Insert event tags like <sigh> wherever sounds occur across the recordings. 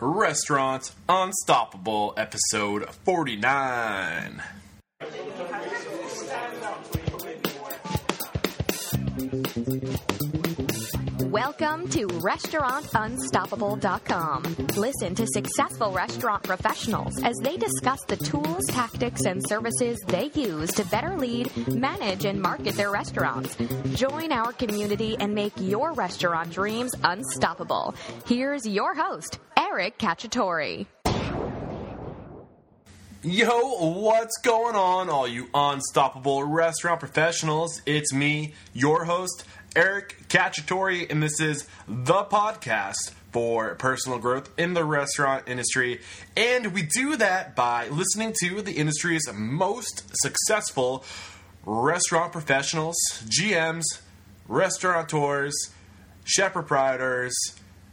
Restaurant Unstoppable, episode 49. Welcome to RestaurantUnstoppable.com. Listen to successful restaurant professionals as they discuss the tools, tactics, and services they use to better lead, manage, and market their restaurants. Join our community and make your restaurant dreams unstoppable. Here's your host, Eric Cacciatore. Yo, what's going on, all you unstoppable restaurant professionals? It's me, your host, Eric Cacciatore, and this is the podcast for personal growth in the restaurant industry. And we do that by listening to the industry's most successful restaurant professionals, GMs, restaurateurs, chef proprietors,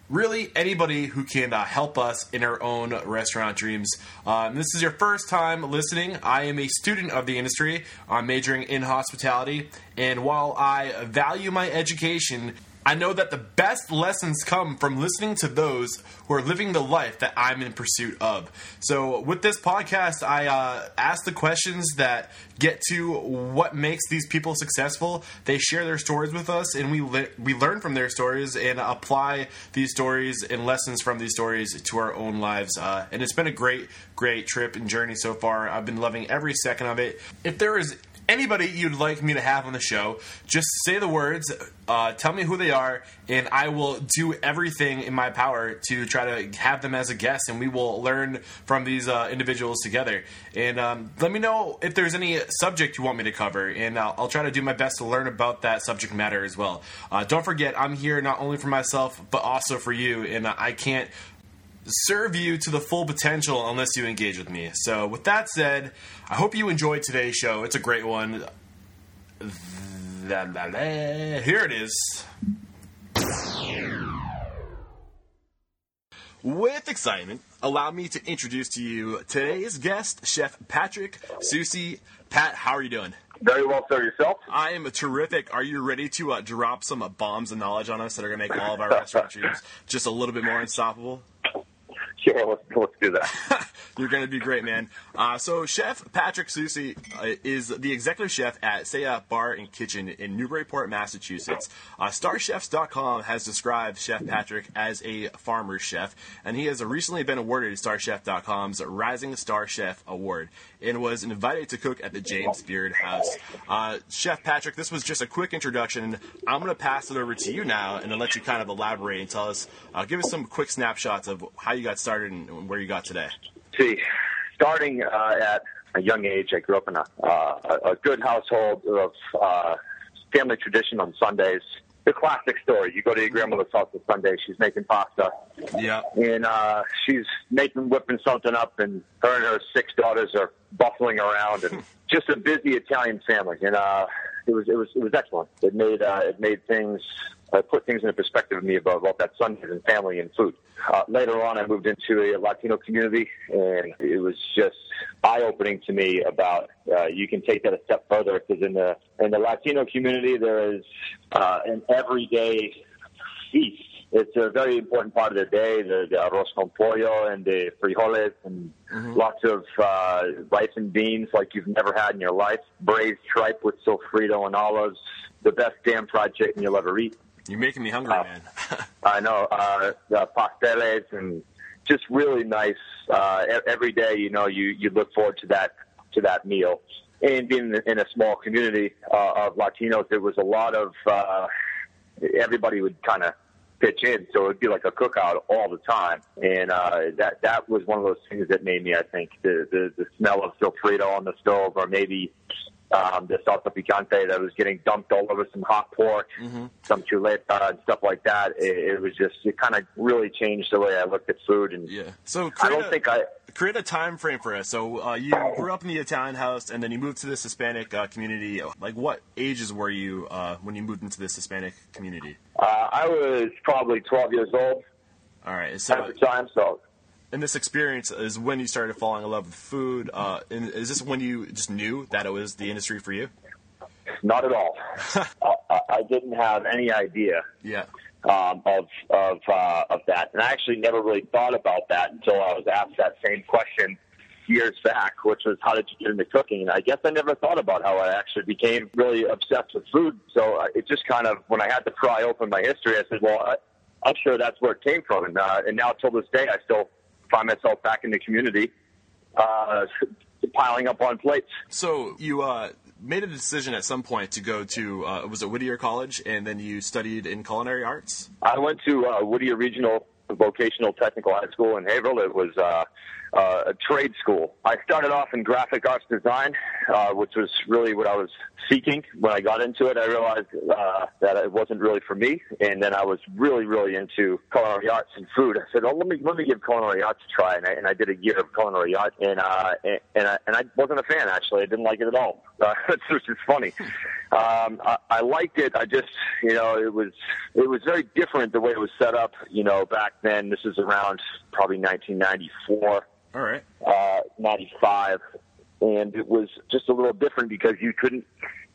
really anybody who can uh, help us in our own restaurant dreams. Um, this is your first time listening. I am a student of the industry. I'm majoring in hospitality, and while I value my education, I know that the best lessons come from listening to those who are living the life that I'm in pursuit of. So, with this podcast, I uh, ask the questions that get to what makes these people successful. They share their stories with us, and we le- we learn from their stories and apply these stories and lessons from these stories to our own lives. Uh, and it's been a great, great trip and journey so far. I've been loving every second of it. If there is anybody you'd like me to have on the show, just say the words, uh, tell me who they are, and I will do everything in my power to try to have them as a guest, and we will learn from these uh, individuals together. And um, let me know if there's any subject you want me to cover, and I'll, I'll, try to do my best to learn about that subject matter as well. Uh, don't forget, I'm here not only for myself, but also for you, and I can't serve you to the full potential unless you engage with me. So, with that said, I hope you enjoyed today's show. It's a great one. Here it is. With excitement, allow me to introduce to you today's guest, Chef Patrick Soucy. Pat, how are you doing? Very well, sir. Yourself? I am terrific. Are you ready to uh, drop some uh, bombs of knowledge on us that are going to make all of our <laughs> restaurant dreams just a little bit more unstoppable? <laughs> Sure, let's, let's do that. <laughs> You're going to be great, man. Uh, so, Chef Patrick Soucy uh, is the executive chef at Ceia Bar and Kitchen in Newburyport, Massachusetts. Uh, StarChefs.com has described Chef Patrick as a farmer chef, and he has recently been awarded StarChef.com's Rising Star Chef Award and was invited to cook at the James Beard House. Uh, chef Patrick, this was just a quick introduction. I'm going to pass it over to you now and let you kind of elaborate and tell us, uh, give us some quick snapshots of how you got started and where you got today. See, starting uh, at a young age, I grew up in a, uh, a good household of uh, family tradition on Sundays. The classic story. You go to your grandmother's house on Sunday, she's making pasta. Yeah. And uh, she's making, whipping something up, and her and her six daughters are bustling around, and <laughs> just a busy Italian family. And uh, it was it was it was excellent. It made uh, it made things uh, put things in perspective of me about, about that Sundays and family and food. Uh, later on, I moved into a Latino community, and it was just eye opening to me about uh, you can take that a step further because in the in the Latino community there is uh, an everyday feast. It's a very important part of the day, the, the arroz con pollo and the frijoles and mm-hmm. lots of uh, rice and beans like you've never had in your life, braised tripe with sofrito and olives, the best damn fried chicken you'll ever eat. You're making me hungry, uh, man. <laughs> I know. Uh, the pasteles and just really nice. Uh, every day, you know, you you look forward to that to that meal. And being in a small community uh, of Latinos, there was a lot of uh, everybody would kind of pitch in, so it'd be like a cookout all the time. And uh, that that was one of those things that made me, I think, the the, the smell of sofrito on the stove, or maybe um, the salsa picante that was getting dumped all over some hot pork, mm-hmm. some chuleta and stuff like that. It, it was just it kind of really changed the way I looked at food. And yeah, so I don't a, think I create a time frame for us. So uh, you grew up in the Italian house, and then you moved to this Hispanic uh, community. Like, what ages were you uh, when you moved into this Hispanic community? Uh, I was probably 12 years old. All right, so at the time, so and this experience is when you started falling in love with food. Uh, is this when you just knew that it was the industry for you? Not at all. <laughs> I, I, didn't have any idea. Yeah. um, of of uh, of that. And I actually never really thought about that until I was asked that same question years back, which was how did you get into cooking? And I guess I never thought about how I actually became really obsessed with food. So uh, it just kind of when I had to pry open my history, I said, well, I, I'm sure that's where it came from. And uh, and now till this day, I still find myself back in the community, uh, piling up on plates. So you uh, made a decision at some point to go to uh, was it Whittier College, and then you studied in culinary arts. I went to uh, Whittier Regional Vocational Technical High School in Haverhill. It was uh, a trade school. I started off in graphic arts design, uh, which was really what I was seeking. When I got into it, I realized uh, that it wasn't really for me, and then I was really, really into culinary arts and food. I said, "Oh, let me let me give culinary arts a try," and I, and I did a year of culinary arts, and uh, and and I, and I wasn't a fan actually. I didn't like it at all. <laughs> Uh, which is funny. Um, I, I liked it. I just, you know, it was it was very different the way it was set up. You know, back then. This is around probably 1994. All right. Uh, 95. And it was just a little different because you couldn't,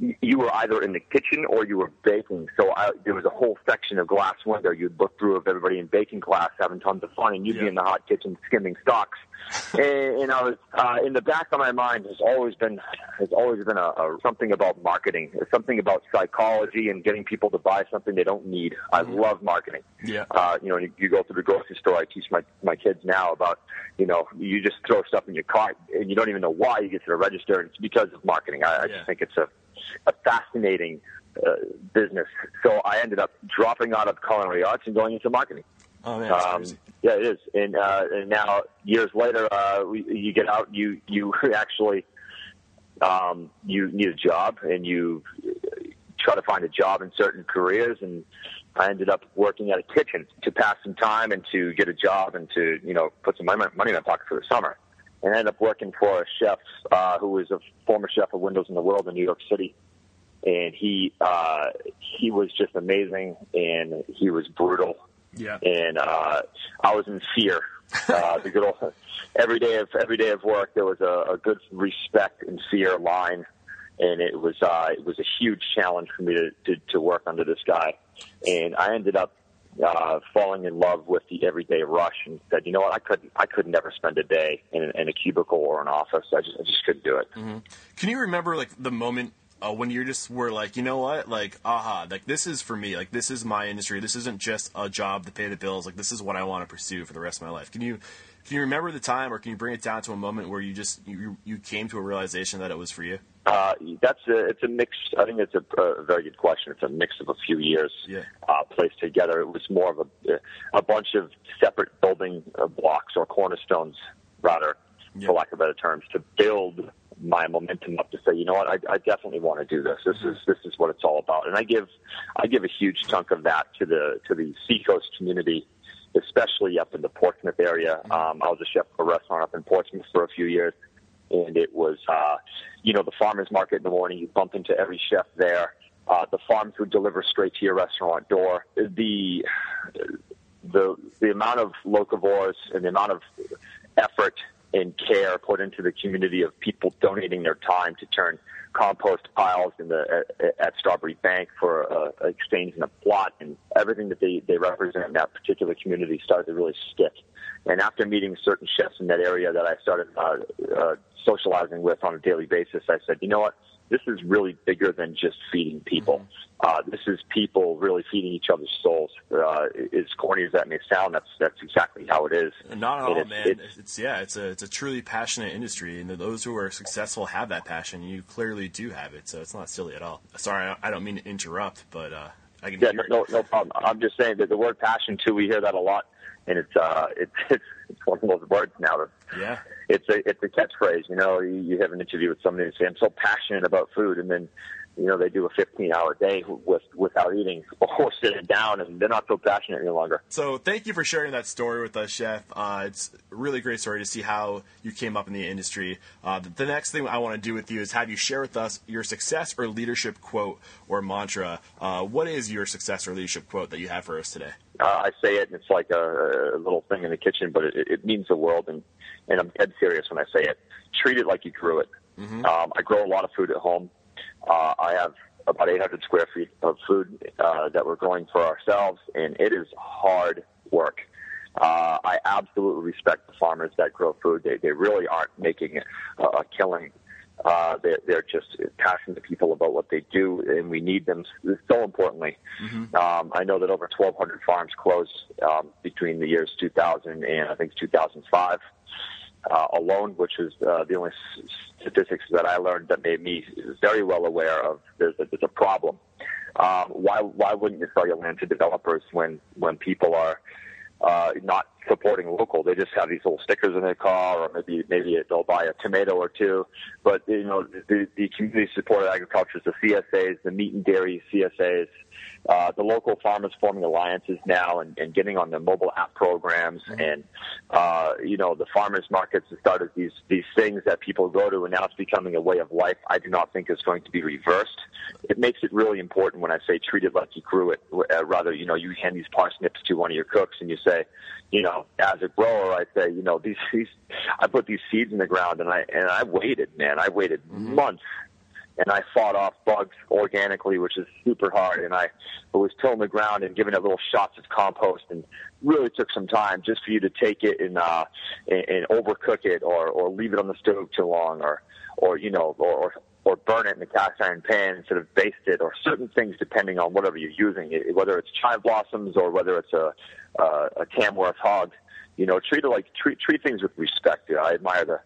you were either in the kitchen or you were baking. So I, there was a whole section of glass window you'd look through of everybody in baking class having tons of fun, and you'd Yeah. be in the hot kitchen skimming stocks. <laughs> and, and I was uh, in the back of my mind has always been has always been a, a something about marketing, something about psychology and getting people to buy something they don't need. I love marketing. Yeah. Uh, you know, you, you go to the grocery store. I teach my my kids now about you know you just throw stuff in your cart and you don't even know why you get to the register, and it's because of marketing. I, I Yeah. just think it's a a fascinating uh, business. So I ended up dropping out of culinary arts and going into marketing. Oh man, Um, yeah, it is. And, uh, and now years later, uh, we, you get out, you, you <laughs> actually, um, you need a job and you try to find a job in certain careers. And I ended up working at a kitchen to pass some time and to get a job and to, you know, put some money, money in my pocket for the summer. And I ended up working for a chef, uh, who was a former chef of Windows on the World in New York City and he uh, he was just amazing, and he was brutal, Yeah. and uh, I was in fear. Uh, the good old <laughs> every day of every day of work, there was a, a good respect and fear line, and it was uh, it was a huge challenge for me to, to to work under this guy, and I ended up uh, falling in love with the everyday rush, and said, you know what, I couldn't I could never spend a day in, in a cubicle or an office. I just I just couldn't do it. Can you remember like the moment uh, when you just were like, you know what, like, aha, like this is for me, like this is my industry. This isn't just a job to pay the bills. Like this is what I want to pursue for the rest of my life. Can you can you remember the time, or can you bring it down to a moment where you just you you came to a realization that it was for you? Uh, that's a, it's a mix. I think it's a, a very good question. It's a mix of a few years Yeah. uh, placed together. It was more of a, a bunch of separate building uh, blocks or cornerstones, rather, Yeah. for lack of better terms, to build my momentum up to say, you know what, I, I definitely want to do this. This is this is what it's all about. And I give I give a huge chunk of that to the to the Seacoast community, especially up in the Portsmouth area. Um, I was a chef for a restaurant up in Portsmouth for a few years and it was uh, you know the farmers market in the morning. You bump into every chef there. Uh, the farms would deliver straight to your restaurant door. The the the amount of locavores and the amount of effort and care put into the community of people donating their time to turn compost piles in the at, at Strawbery Banke for uh, exchange in a plot and everything that they they represent in that particular community started to really stick. And after meeting certain chefs in that area that I started uh, uh, socializing with on a daily basis, I said, you know what? This is really bigger than just feeding people. Uh, this is people really feeding each other's souls. Uh, as corny as that may sound, that's that's exactly how it is. Not at all, it's- man. it's- It's, yeah, it's a it's a truly passionate industry, and those who are successful have that passion. You clearly do have it, so it's not silly at all. Sorry, I, don't mean to interrupt, but uh, I can Yeah, hear no, it. no, no problem. I'm just saying that the word passion too. We hear that a lot, and it's uh, it's it's, <laughs> it's one of those words now that Yeah, it's a it's a catchphrase. You know, you, you have an interview with somebody and say, "I'm so passionate about food," and then you know they do a 15 hour day with without eating <laughs> or sitting down, and they're not so passionate any longer. So thank you for sharing that story with us, Chef. Uh, it's a really great story to see how you came up in the industry. Uh, the, the next thing I want to do with you is have you share with us your success or leadership quote or mantra. Uh, what is your success or leadership quote that you have for us today? Uh, I say it, and it's like a, a little thing in the kitchen, but it, it means the world, and and I'm dead serious when I say it. Treat it like you grew it. Um, I grow a lot of food at home. Uh, I have about 800 square feet of food uh, that we're growing for ourselves, and it is hard work. Uh, I absolutely respect the farmers that grow food. They they really aren't making a, a killing. Uh, they're, they're just passionate people about what they do, and we need them so importantly. Mm-hmm. Um, I know that over 1,200 farms closed um, between the years 2000 and I think 2005 uh, alone, which is uh, the only statistics that I learned that made me very well aware of there's a, there's a problem. Um, why why wouldn't you sell your land to developers when when people are uh, not supporting local. They just have these little stickers in their car, or maybe maybe they'll buy a tomato or two. But you know, the, the community supported agriculture, the CSAs, the meat and dairy CSAs, uh, the local farmers forming alliances now and, and getting on the mobile app programs, mm-hmm. and uh, you know, the farmers markets have started these these things that people go to, and now it's becoming a way of life. I do not think is going to be reversed. It makes it really important when I say treat it like you grew it. Uh, rather, you know, you hand these parsnips to one of your cooks and you say, you know, as a grower, I say, you know, these, these, I put these seeds in the ground and I, and I waited, man, I waited mm-hmm. months and I fought off bugs organically, which is super hard. And I was tilling the ground and giving it little shots of compost, and really took some time just for you to take it and uh, and, and overcook it, or or leave it on the stove too long, or or you know, or or burn it in the cast iron pan instead of baste it, or certain things depending on whatever you're using, whether it's chive blossoms or whether it's a uh, a Tamworth hog. You know, treat it like treat treat things with respect. You know, I admire the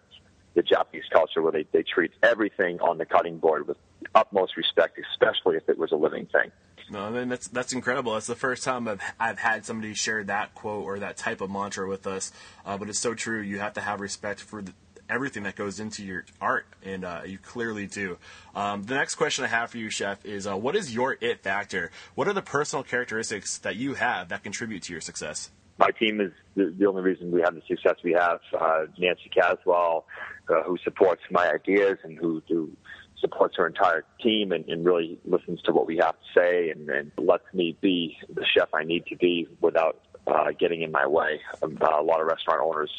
the Japanese culture where they they treat everything on the cutting board with utmost respect, especially if it was a living thing. No, I mean that's that's incredible. That's the first time I've I've had somebody share that quote or that type of mantra with us. Uh, but it's so true. You have to have respect for the, everything that goes into your art, and uh, you clearly do. Um, the next question I have for you, Chef, is uh, what is your it factor? What are the personal characteristics that you have that contribute to your success? My team is the, the only reason we have the success we have. Uh, Nancy Caswell, uh, who supports my ideas and who, supports her entire team and, and really listens to what we have to say and, and lets me be the chef I need to be without uh, getting in my way. Um, uh, a lot of restaurant owners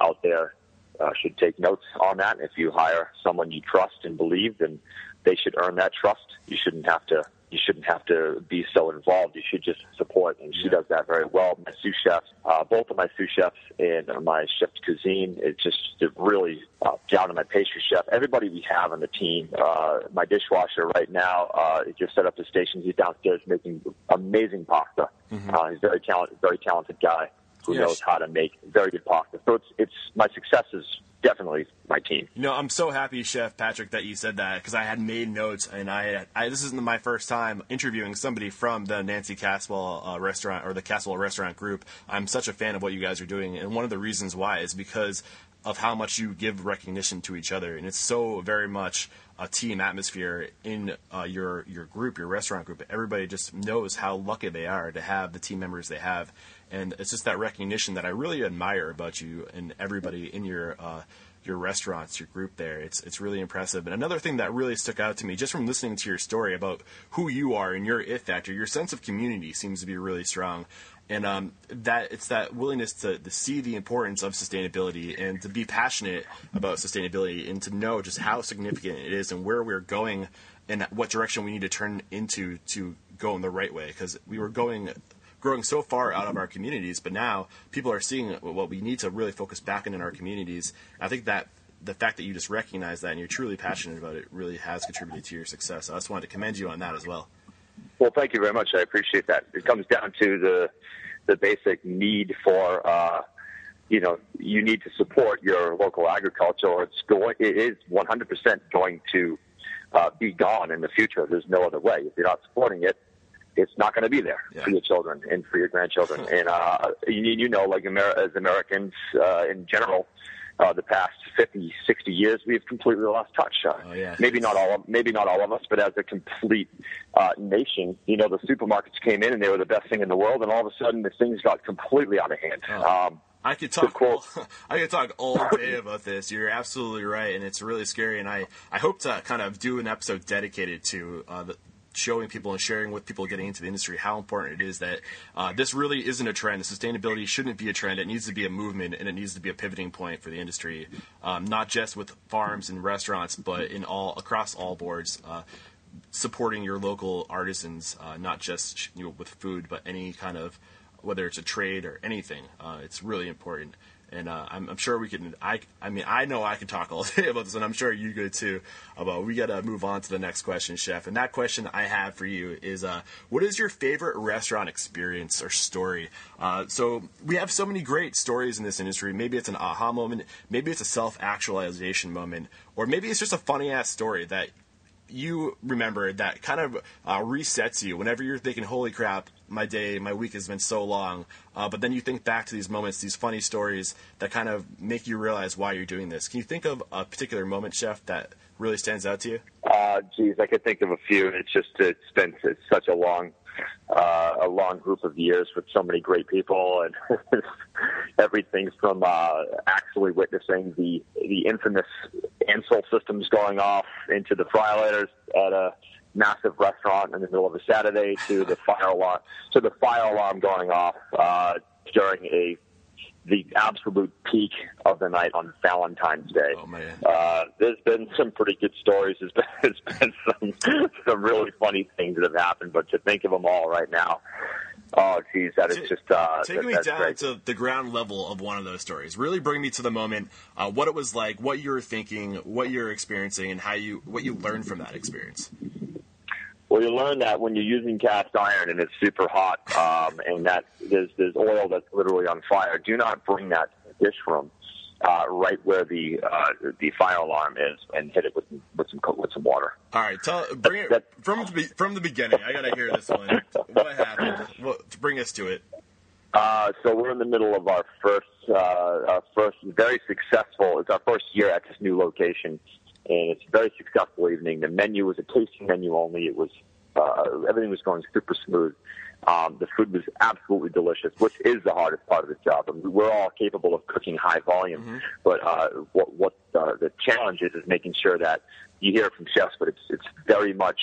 out there uh, should take notes on that. If you hire someone you trust and believe, then they should earn that trust. You shouldn't have to. You shouldn't have to be so involved. You should just support, and she yeah. does that very well. My sous chefs, uh, both of my sous chefs and my chef de cuisine, it's just really uh, down to my pastry chef. Everybody we have on the team. Uh, my dishwasher right now uh, just set up the station. He's downstairs making amazing pasta. Mm-hmm. Uh, he's very talented, very talented guy who yes. knows how to make very good pasta. So it's it's my success is definitely my team. You know, I'm so happy, Chef Patrick, that you said that because I had made notes, and I, I, this isn't my first time interviewing somebody from the Nancy Caswell uh, restaurant or the Caswell restaurant group. I'm such a fan of what you guys are doing, and one of the reasons why is because of how much you give recognition to each other, and it's so very much a team atmosphere in uh, your your group, your restaurant group. Everybody just knows how lucky they are to have the team members they have, and it's just that recognition that I really admire about you and everybody in your uh, your restaurants, your group there. It's it's really impressive. And another thing that really stuck out to me just from listening to your story about who you are and your it factor, your sense of community seems to be really strong. And um, that it's that willingness to, to see the importance of sustainability and to be passionate about sustainability and to know just how significant it is and where we're going and what direction we need to turn into to go in the right way because we were going growing so far out of our communities, but now people are seeing what we need to really focus back in, in our communities. I think that the fact that you just recognize that and you're truly passionate about it really has contributed to your success. I just wanted to commend you on that as well. Well, thank you very much. I appreciate that. It comes down to the the basic need for uh, you know you need to support your local agriculture, it's going it is 100% going to uh, be gone in the future. There's no other way. If you're not supporting it, it's not going to be there yeah. for your children and for your grandchildren. and uh, you, you know, like Amer- as Americans uh, in general, uh, the past 50, 60 years, we've completely lost touch. Uh, oh, yeah. Maybe not all, of, maybe not all of us, but as a complete uh, nation, you know, the supermarkets came in and they were the best thing in the world, and all of a sudden, the things got completely out of hand. Oh. Um, I could talk. All, <laughs> I could talk all day about this. You're absolutely right, and it's really scary. And I, I hope to kind of do an episode dedicated to uh, the, showing people and sharing with people getting into the industry how important it is that uh, this really isn't a trend. Sustainability shouldn't be a trend. It needs to be a movement, and it needs to be a pivoting point for the industry, um, not just with farms and restaurants, but in all across all boards. Uh, supporting your local artisans, uh, not just you know with food, but any kind of whether it's a trade or anything. Uh, it's really important and uh, I'm, I'm, sure we can. I, I mean, I know I can talk all <laughs> day about this, and I'm sure you could too. About we got to move on to the next question, Chef. And that question I have for you is, uh, what is your favorite restaurant experience or story? Uh, so we have so many great stories in this industry. Maybe it's an aha moment, maybe it's a self-actualization moment, or maybe it's just a funny ass story that you remember that kind of uh, resets you whenever you're thinking, "Holy crap, my day, my week has been so long." Uh, but then you think back to these moments, these funny stories that kind of make you realize why you're doing this. Can you think of a particular moment, Chef, that really stands out to you? Uh, geez, I could think of a few. It's just it's been it's such a long uh, a long group of years with so many great people and <laughs> everything from uh, actually witnessing the the infamous Ansul systems going off into the friolators at a massive restaurant in the middle of a Saturday to the fire alarm to the fire alarm going off uh, during a the absolute peak of the night on Valentine's Day. Oh man! Uh, there's been some pretty good stories. There's been, <laughs> there's been some some really funny things that have happened, but to think of them all right now, oh geez, that is just uh, taking that, me down great. to the ground level of one of those stories. Really bring me to the moment, uh, what it was like, what you were thinking, what you're experiencing, and how you what you learned from that experience. Well, you learn that when you're using cast iron and it's super hot, um, and that there's there's oil that's literally on fire. Do not bring that to the dish room, uh, right where the uh, the fire alarm is, and hit it with with some with some water. All right, tell bring it from the from the beginning. I gotta hear this one. What happened? What, bring us to it. Uh, so we're in the middle of our first, uh, our first very successful. It's our first year at this new location, and it's a very successful evening. The menu was a tasting menu only. It was uh, everything was going super smooth. Um, the food was absolutely delicious, which is the hardest part of the job. I mean, we're all capable of cooking high volume, but uh, what, what uh, the challenge is is making sure that you hear it from chefs, but it's it's very much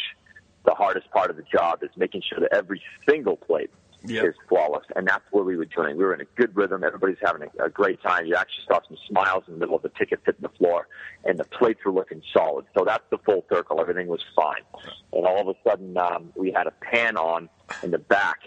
the hardest part of the job is making sure that every single plate Yep. is flawless, and that's what we were doing. We were in a good rhythm. Everybody's having a, a great time. You actually saw some smiles in the middle of the ticket hitting the floor, and the plates were looking solid. So that's the full circle. Everything was fine, and all of a sudden um, we had a pan on in the back.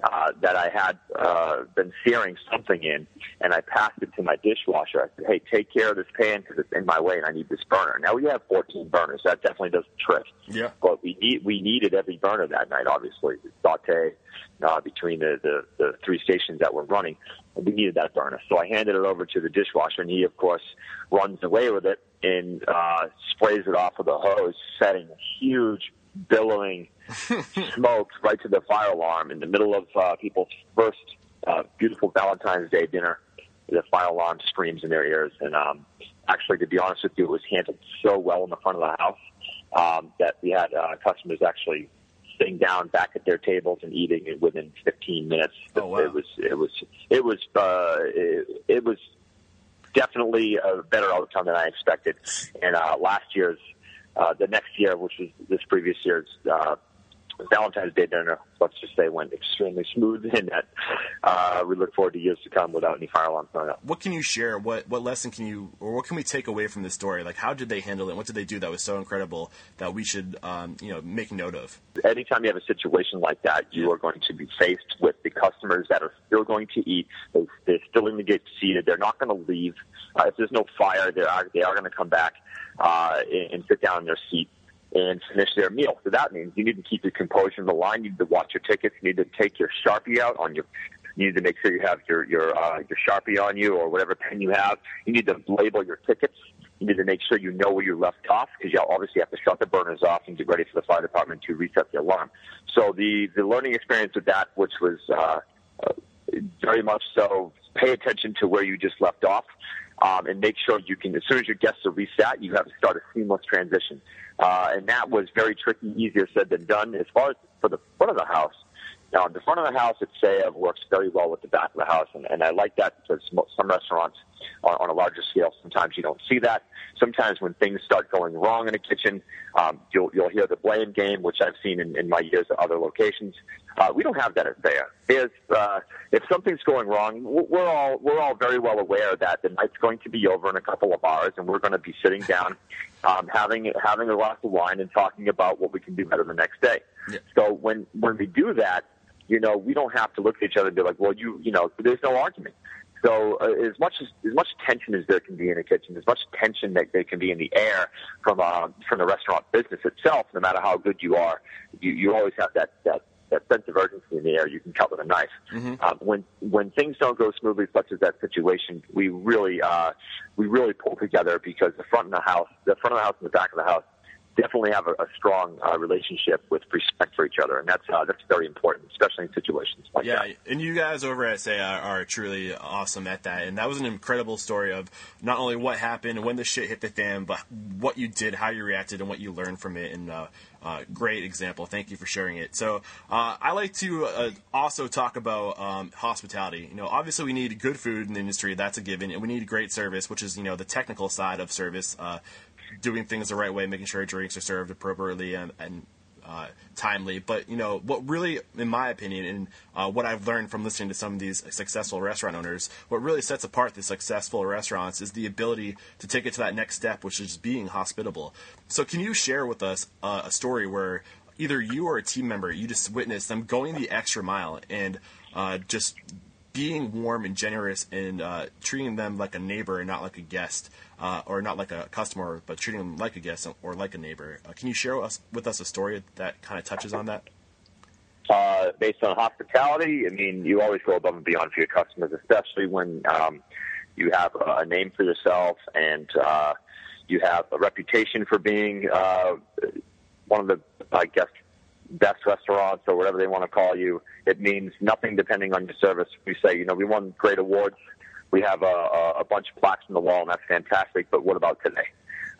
Uh, that I had uh, been searing something in, and I passed it to my dishwasher. I said, "Hey, take care of this pan because it's in my way, and I need this burner." Now we have 14 burners. That definitely does the trick Yeah. but we need we needed every burner that night. Obviously, saute uh, between the, the the three stations that were running, we needed that burner. So I handed it over to the dishwasher, and he, of course, runs away with it and uh, sprays it off with a hose, setting a huge billowing smoke right to the fire alarm in the middle of uh, people's first uh, beautiful Valentine's Day dinner. The fire alarm screams in their ears, and um, actually, to be honest with you, it was handled so well in the front of the house um, that we had uh, customers actually sitting down back at their tables and eating it within 15 minutes. Oh, wow. It was it was it was uh, it, it was definitely a better outcome than I expected. And uh, last year's uh, the next year, which was this previous year's uh, Valentine's Day dinner, let's just say went extremely smooth, and that uh, we look forward to years to come without any fire alarms going up. What can you share? What what lesson can you, or what can we take away from this story? Like, how did they handle it? What did they do that was so incredible that we should, um, you know, make note of? anytime you have a situation like that, you are going to be faced with the customers that are still going to eat. They, they're still going to get seated. They're not going to leave. Uh, if there's no fire, they are, they are going to come back uh, and, and sit down in their seat and finish their meal. So that means you need to keep your composure in the line. You need to watch your tickets. You need to take your Sharpie out on your you need to make sure you have your your uh, your Sharpie on you or whatever pen you have. You need to label your tickets. You need to make sure you know where you left off because you obviously have to shut the burners off and get ready for the fire department to reset the alarm. So the the learning experience with that, which was uh, uh, very much so, pay attention to where you just left off. Um, and make sure you can, as soon as your guests are reset, you have to start a seamless transition. Uh, and that was very tricky, easier said than done. As far as for the front of the house, now, the front of the house at Sayev works very well with the back of the house, and, and I like that because some restaurants on, on a larger scale. Sometimes you don't see that. Sometimes when things start going wrong in a kitchen, um, you'll you'll hear the blame game, which I've seen in, in my years at other locations. Uh, we don't have that at Thayer. If uh, if something's going wrong, we're all we're all very well aware that the night's going to be over in a couple of hours, and we're going to be sitting down, um, having having a glass of wine and talking about what we can do better the next day. Yeah. So when when we do that, you know, we don't have to look at each other and be like, well, you you know, there's no argument. So uh, as much as as much tension as there can be in a kitchen, as much tension that there can be in the air from uh, from the restaurant business itself, no matter how good you are, you you always have that that that sense of urgency in the air you can cut with a knife. Mm-hmm. Um, when when things don't go smoothly, such as that situation, we really uh, we really pull together because the front of the house, the front of the house, and the back of the house definitely have a, a strong uh, relationship with respect for each other, and that's uh, that's very important, especially in situations like yeah, that. and you guys over at Say are, are truly awesome at that, and that was an incredible story of not only what happened when the shit hit the fan, but what you did, how you reacted, and what you learned from it. And uh, uh, great example. Thank you for sharing it. So uh, I like to uh, also talk about um, hospitality. You know, obviously we need good food in the industry. That's a given, and we need great service, which is you know the technical side of service. Doing things the right way, making sure drinks are served appropriately and, and uh, timely. But you know what really, in my opinion, and uh, what I've learned from listening to some of these successful restaurant owners, what really sets apart the successful restaurants is the ability to take it to that next step, which is being hospitable. So, can you share with us uh, a story where either you or a team member you just witnessed them going the extra mile and uh, just being warm and generous and uh, treating them like a neighbor and not like a guest, uh, or not like a customer, but treating them like a guest or like a neighbor. Uh, can you share us, with us a story that kind of touches on that? Uh, based on hospitality, I mean, you always go above and beyond for your customers, especially when um, you have a name for yourself and uh, you have a reputation for being uh, one of the, I guess, best restaurants or whatever they want to call you. It means nothing depending on your service. We say, you know, we won great awards. We have a, a bunch of plaques on the wall, and that's fantastic. But what about today?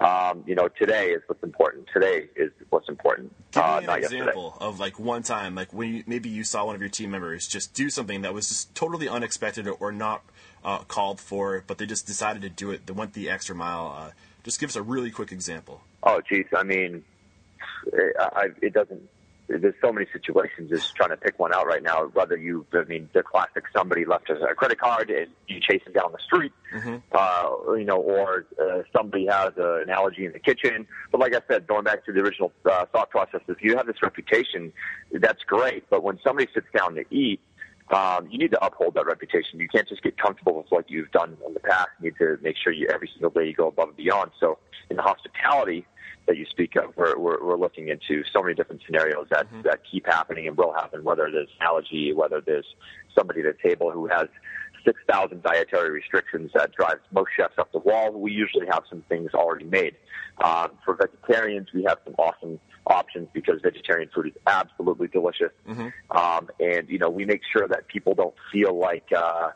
Um, you know, today is what's important. Today is what's important. Give me uh, an not example of like one time, like when you, maybe you saw one of your team members just do something that was just totally unexpected or not uh, called for, but they just decided to do it. They went the extra mile. Uh, just give us a really quick example. Oh, geez. I mean, it, I, it doesn't. There's so many situations. Just trying to pick one out right now. Whether you, I mean, the classic somebody left us a credit card and you chase them down the street, uh, you know, or uh, somebody has uh, an allergy in the kitchen. But like I said, going back to the original uh, thought process, if you have this reputation, that's great. But when somebody sits down to eat, um, you need to uphold that reputation. You can't just get comfortable with what you've done in the past. You need to make sure you every single day you go above and beyond. So in the hospitality that you speak of, we're, we're, we're looking into so many different scenarios that, that keep happening and will happen, whether there's allergy, whether there's somebody at a table who has 6,000 dietary restrictions that drives most chefs up the wall. We usually have some things already made. Um, for vegetarians, we have some awesome options because vegetarian food is absolutely delicious. Um, and, you know, we make sure that people don't feel like, uh,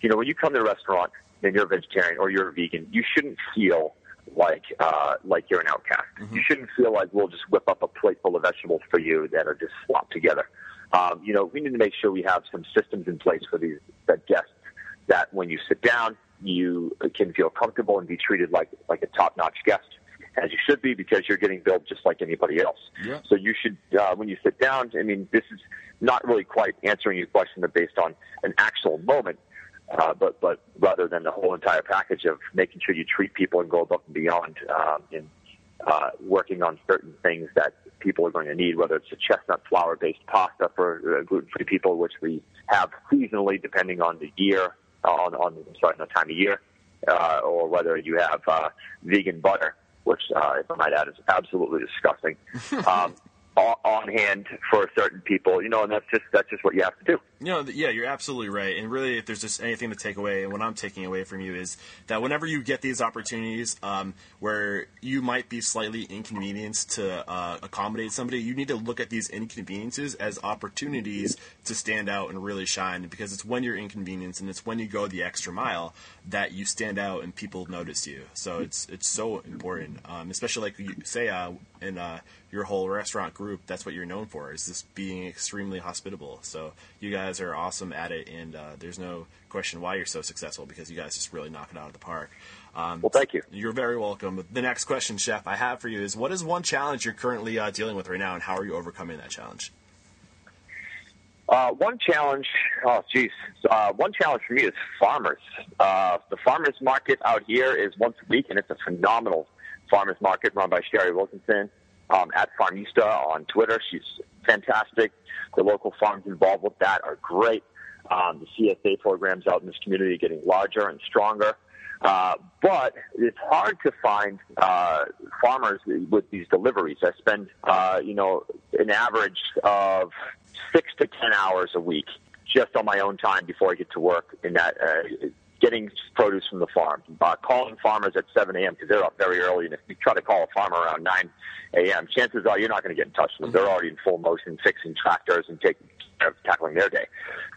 you know, when you come to a restaurant and you're a vegetarian or you're a vegan, you shouldn't feel like uh, like you're an outcast. You shouldn't feel like we'll just whip up a plate full of vegetables for you that are just slopped together. Um, you know, we need to make sure we have some systems in place for these that guests that when you sit down, you can feel comfortable and be treated like like a top-notch guest, as you should be, because you're getting billed just like anybody else. Yeah. So you should, uh, when you sit down, I mean, this is not really quite answering your question based on an actual moment, uh, but but rather than the whole entire package of making sure you treat people and go above and beyond um, in uh, working on certain things that people are going to need, whether it's a chestnut flour-based pasta for uh, gluten-free people, which we have seasonally depending on the year, on, on sorry, on the time of year, uh, or whether you have uh, vegan butter, which, uh, if I might add, is absolutely disgusting. <laughs> um, on- hand for certain people, you know, and that's just that's just what you have to do. You know, yeah, you're absolutely right. And really, if there's just anything to take away, and what I'm taking away from you is that whenever you get these opportunities um, where you might be slightly inconvenienced to uh, accommodate somebody, you need to look at these inconveniences as opportunities to stand out and really shine. Because it's when you're inconvenienced and it's when you go the extra mile that you stand out and people notice you. So it's it's so important, um, especially like you say uh, in uh, your whole restaurant group that's what you're known for is just being extremely hospitable. So you guys are awesome at it, and uh, there's no question why you're so successful because you guys just really knock it out of the park. Um, well, thank you. You're very welcome. The next question, Chef, I have for you is: What is one challenge you're currently uh, dealing with right now, and how are you overcoming that challenge? Uh, one challenge, oh geez, uh, one challenge for me is farmers. Uh, the farmers market out here is once a week, and it's a phenomenal farmers market run by Sherry Wilkinson um, at Farmista on Twitter. She's fantastic. The local farms involved with that are great. Um, the CSA programs out in this community are getting larger and stronger. Uh, but it's hard to find uh, farmers with these deliveries. I spend, uh, you know, an average of six to ten hours a week just on my own time before I get to work in that uh, getting produce from the farm, uh, calling farmers at 7 a.m. because they're up very early, and if you try to call a farmer around 9 a.m., chances are you're not going to get in touch with them. They're already in full motion fixing tractors and taking uh, tackling their day.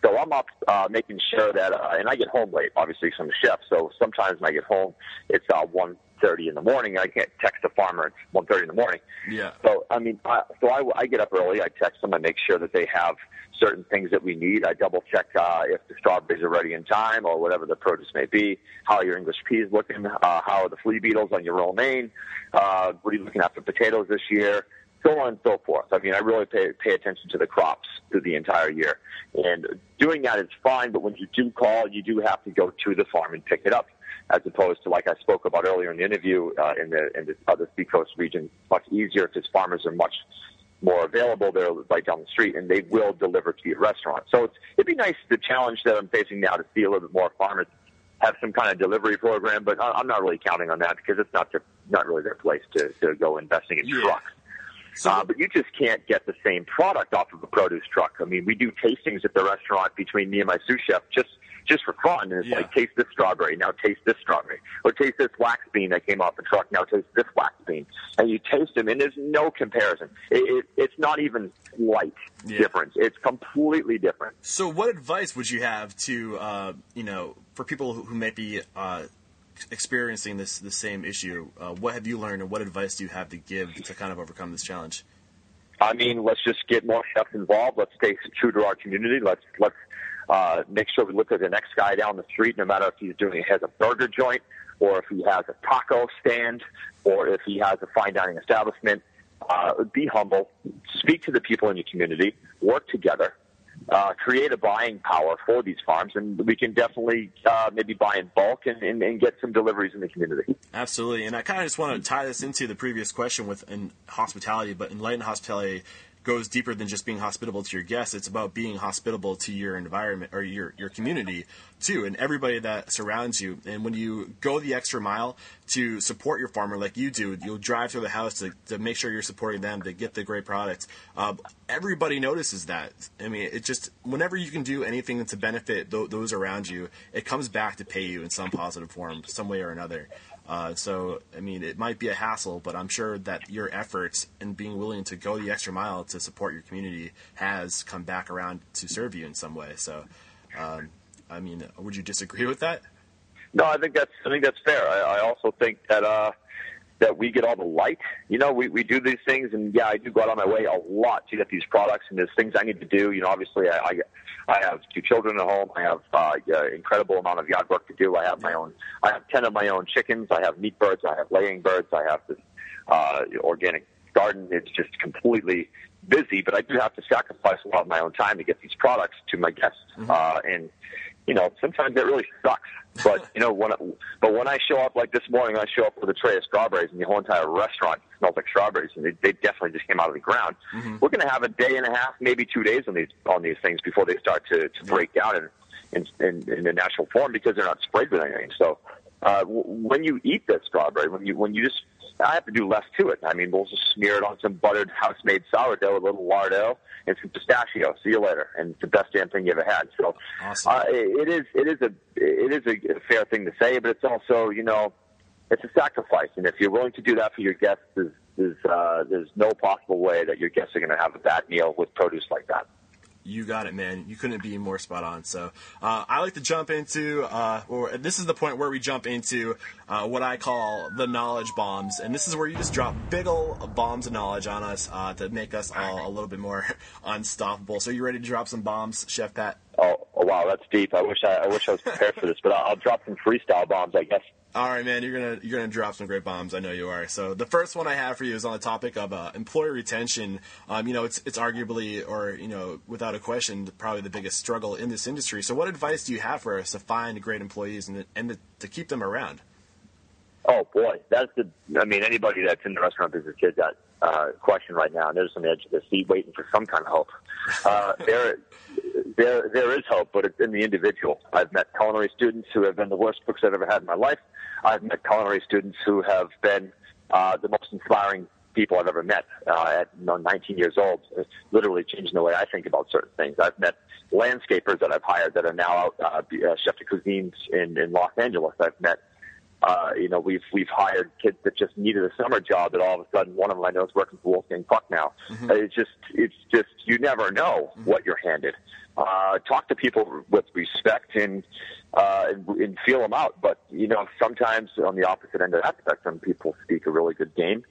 So I'm up uh, making sure that, uh, and I get home late, obviously, from the chef. So sometimes when I get home, it's uh, one thirty in the morning. I can't text a farmer at one thirty in the morning. Yeah. So I mean, I, so I, I get up early. I text them. I make sure that they have certain things that we need. I double check uh, if the strawberries are ready in time or whatever the produce may be. How are your English peas looking? Uh, how are the flea beetles on your romaine? Uh, what are you looking at for potatoes this year? So on and so forth. I mean, I really pay, pay attention to the crops through the entire year. And doing that is fine, but when you do call, you do have to go to the farm and pick it up as opposed to like I spoke about earlier in the interview uh, in the in the other Seacoast region, much easier because farmers are much more available. They're right down the street, and they will deliver to your restaurant. So it's, it'd be nice. The challenge that I'm facing now to see a little bit more farmers have some kind of delivery program, but I'm not really counting on that because it's not their, not really their place to, to go investing in yeah. trucks. So, uh, but you just can't get the same product off of a produce truck. I mean, we do tastings at the restaurant between me and my sous chef just just for fun. And it's yeah. like, taste this strawberry, now taste this strawberry. Or taste this wax bean that came off the truck, now taste this wax bean. And you taste them, and there's no comparison. It, it, it's not even slight yeah. difference. It's completely different. So, what advice would you have to, uh, you know, for people who, who may be uh, experiencing this the same issue? Uh, what have you learned, and what advice do you have to give to kind of overcome this challenge? I mean, let's just get more chefs involved. Let's stay true to our community. Let's let's uh, make sure we look at the next guy down the street, no matter if he's doing has a burger joint or if he has a taco stand or if he has a fine dining establishment. Uh, be humble, speak to the people in your community, work together, uh, create a buying power for these farms, and we can definitely uh, maybe buy in bulk and, and, and, get some deliveries in the community. Absolutely, and I kind of just want to tie this into the previous question with in hospitality, but Enlightened Hospitality goes deeper than just being hospitable to your guests. It's about being hospitable to your environment or your, your community too, and everybody that surrounds you. And when you go the extra mile to support your farmer like you do, you'll drive through the house to, to make sure you're supporting them to get the great products. Uh, everybody notices that. I mean, it just whenever you can do anything to benefit th- those around you, it comes back to pay you in some positive form, some way or another. Uh, so, I mean, it might be a hassle, but I'm sure that your efforts and being willing to go the extra mile to support your community has come back around to serve you in some way. So, um, I mean, would you disagree with that? No, I think that's I think that's fair. I, I also think that uh, that we get all the light. You know, we, we do these things, and yeah, I do go out on my way a lot to get these products, and there's things I need to do. You know, obviously, I, I, I have two children at home. I have uh, uh, incredible amount of yard work to do. I have my own. I have ten of my own chickens. I have meat birds. I have laying birds. I have this uh, organic garden. It's just completely busy, but I do have to sacrifice a lot of my own time to get these products to my guests. Mm-hmm. Uh, and you know, sometimes it really sucks. But you know, when I, but when I show up like this morning, I show up with a tray of strawberries, and the whole entire restaurant smells like strawberries, and they, they definitely just came out of the ground. Mm-hmm. We're going to have a day and a half, maybe two days on these on these things before they start to, to break down in, in in in the natural form because they're not sprayed with anything. So uh, when you eat that strawberry, when you when you just I have to do less to it. I mean, we'll just smear it on some buttered house-made sourdough, with a little lardo, and some pistachio. See you later, and it's the best damn thing you ever had. So, awesome. uh, it is it is a it is a fair thing to say, but it's also you know it's a sacrifice, and if you're willing to do that for your guests, there's there's, uh, there's no possible way that your guests are going to have a bad meal with produce like that. You got it, man. You couldn't be more spot on. So uh, I like to jump into, uh, or this is the point where we jump into uh, what I call the knowledge bombs, and this is where you just drop big ol' bombs of knowledge on us uh, to make us all a little bit more <laughs> unstoppable. So you ready to drop some bombs, Chef Pat? Oh, oh wow, that's deep. I wish I, I wish I was prepared for this, but I'll, I'll drop some freestyle bombs, I guess. All right, man, you're gonna you're gonna drop some great bombs. I know you are. So the first one I have for you is on the topic of uh, employee retention. Um, you know, it's it's arguably, or you know, without a question, probably the biggest struggle in this industry. So what advice do you have for us to find great employees and and to, to keep them around? Oh boy, that's the. I mean, anybody that's in the restaurant business gets that uh, question right now, and they're on the edge of their seat, waiting for some kind of hope. Uh, <laughs> there, there, there is hope, but it's in the individual. I've met culinary students who have been the worst cooks I've ever had in my life. I've met culinary students who have been uh, the most inspiring people I've ever met uh, at you know, 19 years old. It's literally changing the way I think about certain things. I've met landscapers that I've hired that are now out uh, uh, chef de cuisines in, in Los Angeles. I've met uh, you know, we've we've hired kids that just needed a summer job, that all of a sudden one of them I know is working for Wolfgang Puck now. Mm-hmm. It's just it's just you never know mm-hmm. what you're handed. Uh, talk to people with respect and, uh, and and feel them out. But you know, sometimes on the opposite end of that spectrum, people speak a really good game.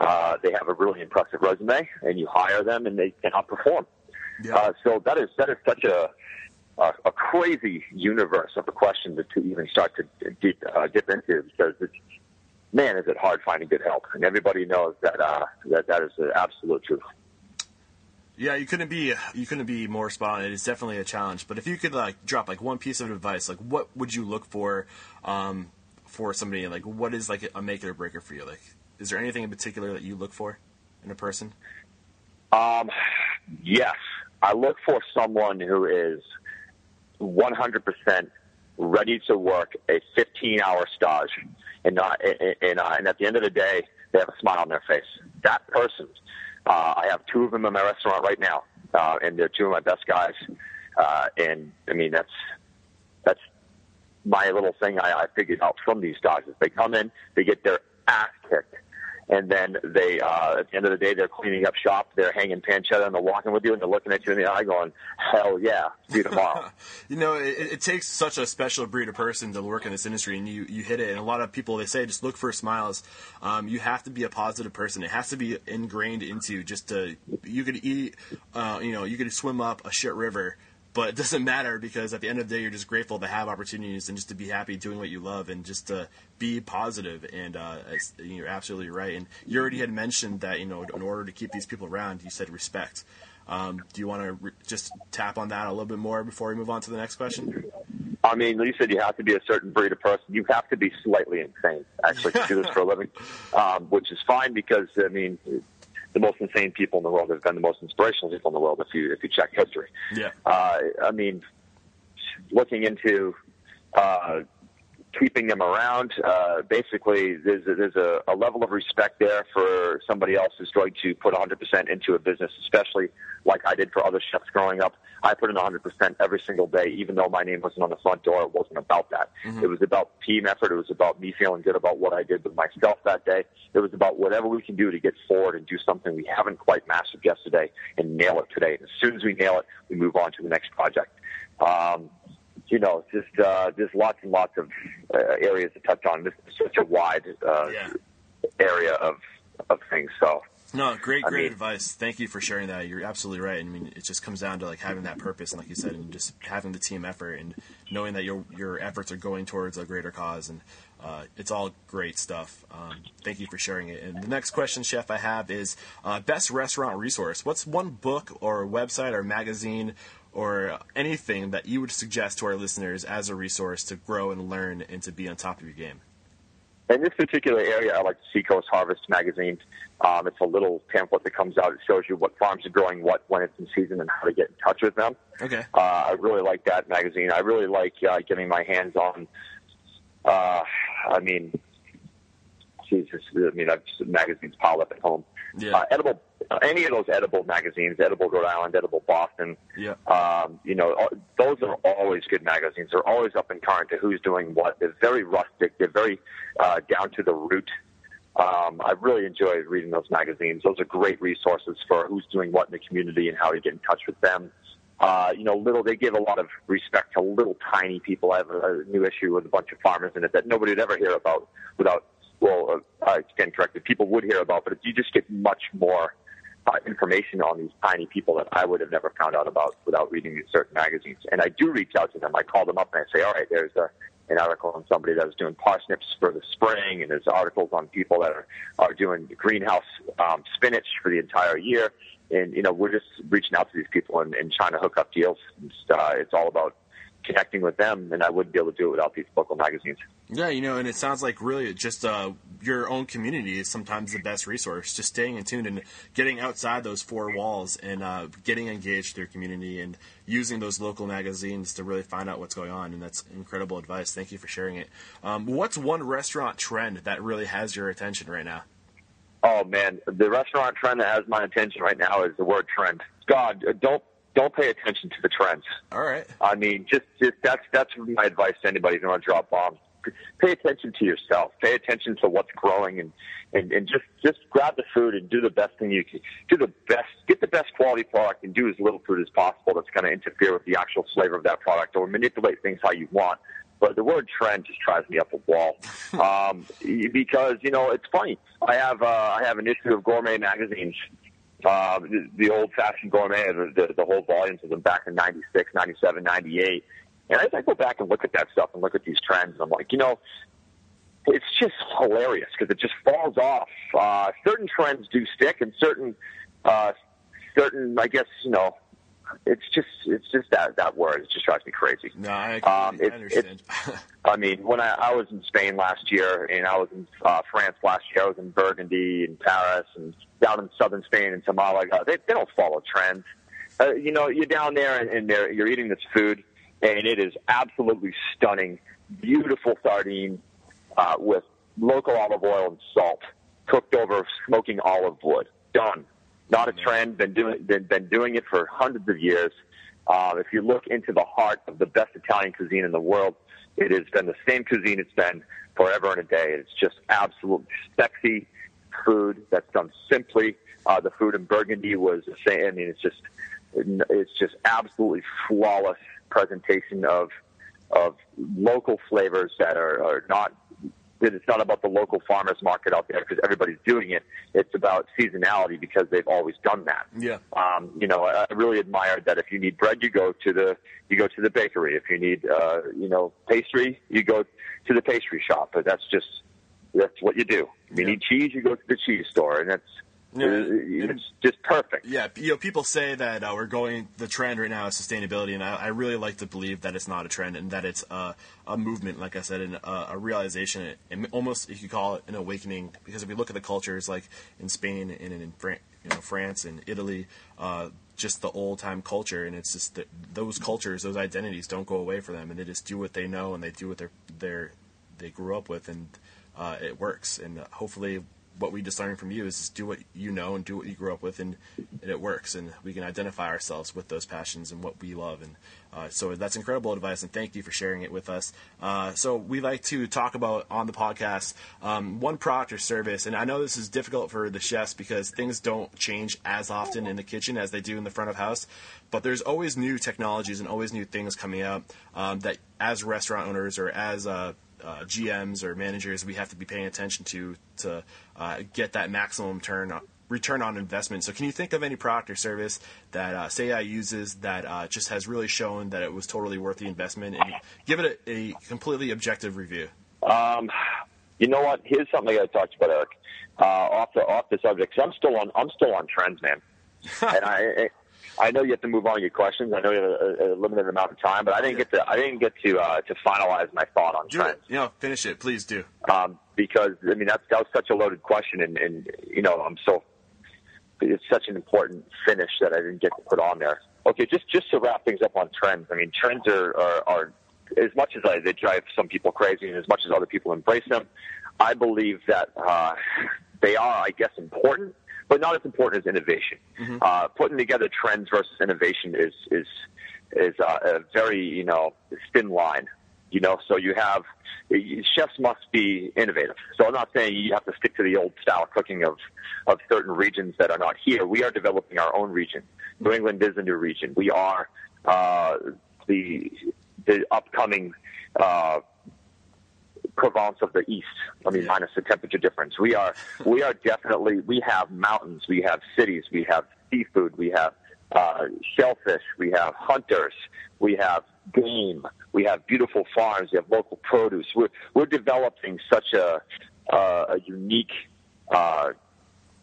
Uh, they have a really impressive resume, and you hire them, and they cannot perform. Yeah. Uh, so that is that is such a a, a crazy universe of a question to, to even start to dip, uh, dip into because it's, man, is it hard finding good help, and everybody knows that uh, that that is the absolute truth. Yeah, you couldn't be you couldn't be more spot on. It is definitely a challenge. But if you could like drop like one piece of advice, like what would you look for um, for somebody? Like what is like a make it or breaker for you? Like, is there anything in particular that you look for in a person? Um, yes, I look for someone who is 100% ready to work a 15 hour stage and not, and, uh, and at the end of the day, they have a smile on their face. That person, uh, I have two of them in my restaurant right now, uh, and they're two of my best guys. Uh, and I mean, that's, that's my little thing I, I figured out from these guys is they come in, they get their ass kicked and then they uh, at the end of the day they're cleaning up shop, they're hanging pancetta, and they're walking with you, and they're looking at you in the eye, going, "Hell yeah, see you tomorrow." <laughs> you know, it, it, takes such a special breed of person to work in this industry, and you you hit it. And a lot of people they say just look for smiles. Um, you have to be a positive person. It has to be ingrained into just to you could eat, uh, you know, you could swim up a shit river but it doesn't matter because at the end of the day, you're just grateful to have opportunities and just to be happy doing what you love and just to be positive. And uh, you're absolutely right. And you already had mentioned that you know in order to keep these people around, you said respect. Um, do you want to re- just tap on that a little bit more before we move on to the next question? I mean, you said you have to be a certain breed of person. You have to be slightly insane, actually, to do this for a living, <laughs> um, which is fine because I mean, the most insane people in the world have been the most inspirational people in the world if you if you check history. Yeah. Uh, I mean, looking into uh, keeping them around. Uh, basically, there's a, there's a, a level of respect there for somebody else who's going to put 100% into a business, especially like I did for other chefs growing up. I put in 100% every single day, even though my name wasn't on the front door. It wasn't about that. Mm-hmm. It was about team effort. It was about me feeling good about what I did with myself that day. It was about whatever we can do to get forward and do something we haven't quite mastered yesterday and nail it today. And as soon as we nail it, we move on to the next project. Um, you know, just uh, just lots and lots of uh, areas to touch on. This is such a wide uh, yeah. area of of things. So. No, great, great mean, advice. Thank you for sharing that. You're absolutely right. I mean, it just comes down to like having that purpose, and like you said, and just having the team effort, and knowing that your your efforts are going towards a greater cause, and uh, it's all great stuff. Um, thank you for sharing it. And the next question, Chef, I have is uh, best restaurant resource. What's one book or website or magazine or anything that you would suggest to our listeners as a resource to grow and learn and to be on top of your game? In this particular area, I like Seacoast Harvest magazine. Um, it's a little pamphlet that comes out. It shows you what farms are growing what when it's in season and how to get in touch with them. Okay. Uh, I really like that magazine. I really like uh, getting my hands on. Uh, I mean, Jesus, I mean, I've just, magazines piled up at home. Yeah. Uh, edible any of those edible magazines, Edible Rhode Island, Edible Boston. Yeah. Um, you know, those are always good magazines. They're always up in current to who's doing what. They're very rustic. They're very uh, down to the root. Um, I really enjoy reading those magazines. Those are great resources for who's doing what in the community and how to get in touch with them. Uh, you know, little they give a lot of respect to little tiny people. I have a, a new issue with a bunch of farmers in it that nobody would ever hear about without. Well, uh, I stand corrected. People would hear about, but you just get much more uh, information on these tiny people that I would have never found out about without reading these certain magazines. And I do reach out to them. I call them up and I say, all right, there's a, an article on somebody that was doing parsnips for the spring, and there's articles on people that are, are doing greenhouse um, spinach for the entire year. And, you know, we're just reaching out to these people and, and trying to hook up deals. It's, uh, it's all about connecting with them, and I wouldn't be able to do it without these local magazines. Yeah, you know, and it sounds like really just uh, your own community is sometimes the best resource. Just staying in tune and getting outside those four walls and uh, getting engaged with your community and using those local magazines to really find out what's going on. And that's incredible advice. Thank you for sharing it. Um, what's one restaurant trend that really has your attention right now? Oh man, the restaurant trend that has my attention right now is the word trend. God, don't don't pay attention to the trends. All right. I mean, just, just that's that's my advice to anybody who want to drop bombs. Pay attention to yourself. Pay attention to what's growing, and and and just just grab the food and do the best thing you can. Do the best, get the best quality product, and do as little food as possible that's going to interfere with the actual flavor of that product or manipulate things how you want. But the word trend just drives me up a wall <laughs> um, because you know it's funny. I have uh, I have an issue of Gourmet magazines uh, the, the old-fashioned gourmet, the, the, the whole volumes of them back in 96, 97, 98. And as I go back and look at that stuff and look at these trends, and I'm like, you know, it's just hilarious because it just falls off. Uh, certain trends do stick, and certain, uh, certain, I guess, you know, it's just it's just that that word. It just drives me crazy. No, I, um, it, I understand. <laughs> I mean, when I, I was in Spain last year, and I was in uh, France last year, I was in Burgundy and Paris, and down in southern Spain and Malaga. They, they don't follow trends. Uh, you know, you're down there and, and they're, you're eating this food, and it is absolutely stunning, beautiful sardine uh, with local olive oil and salt, cooked over smoking olive wood. Done not a trend. Been doing been, been doing it for hundreds of years. Uh, if you look into the heart of the best Italian cuisine in the world, it has been the same cuisine it's been forever and a day. It's just absolutely sexy food that's done simply. Uh, the food in Burgundy was the same. I mean, it's just it's just absolutely flawless presentation of of local flavors that are, are not that it's not about the local farmers market out there because everybody's doing it. It's about seasonality because they've always done that. Yeah. Um, you know, I really admired that. If you need bread, you go to the you go to the bakery. If you need uh, you know pastry, you go to the pastry shop. But that's just that's what you do. If you yeah. need cheese, you go to the cheese store, and that's yeah, it's just perfect. Yeah, you know, people say that uh, we're going. The trend right now is sustainability, and I, I, really like to believe that it's not a trend and that it's a, a movement. Like I said, and a, a, realization, and almost you could call it an awakening. Because if we look at the cultures, like in Spain and in Fran- you know, France and Italy, uh, just the old time culture, and it's just those cultures, those identities, don't go away for them, and they just do what they know and they do what they're, they're they grew up with, and uh, it works. And hopefully, what we just learned from you is just do what you know and do what you grew up with, and, and it works. And we can identify ourselves with those passions and what we love. And uh, so that's incredible advice, and thank you for sharing it with us. Uh, so we like to talk about on the podcast um, one product or service, and I know this is difficult for the chefs because things don't change as often in the kitchen as they do in the front of house. But there's always new technologies and always new things coming out um, that, as restaurant owners or as uh, uh, GMs or managers we have to be paying attention to to uh, get that maximum turn return on investment. So, can you think of any product or service that uh, Ceia uses that uh, just has really shown that it was totally worth the investment, and give it a, a completely objective review? Um, you know what? Here's something I talked about, Eric. Uh, off the off the subject, so I'm still on I'm still on trends, man. <laughs> and I I know you have to move on to your questions. I know you have a, a limited amount of time, but I didn't get to I didn't get to uh, to finalize my thought on do trends. It. You know, finish it, please do. Um, because I mean that's that was such a loaded question, and, and you know I'm so it's such an important finish that I didn't get to put on there. Okay, just just to wrap things up on trends. I mean, trends are are, are as much as I, they drive some people crazy, and as much as other people embrace them. I believe that uh, they are, I guess, important but not as important as innovation. Mm-hmm. Uh, putting together trends versus innovation is is is uh, a very you know thin line. You know, so you have chefs must be innovative. So I'm not saying you have to stick to the old style cooking of of certain regions that are not here. We are developing our own region. New England is a new region. We are uh, the the upcoming. Uh, Provence of the East. I mean, minus the temperature difference. We are, <laughs> we are definitely, we have mountains, we have cities, we have seafood, we have uh, shellfish, we have hunters, we have game, we have beautiful farms, we have local produce. We're, we're developing such a, uh, a unique uh,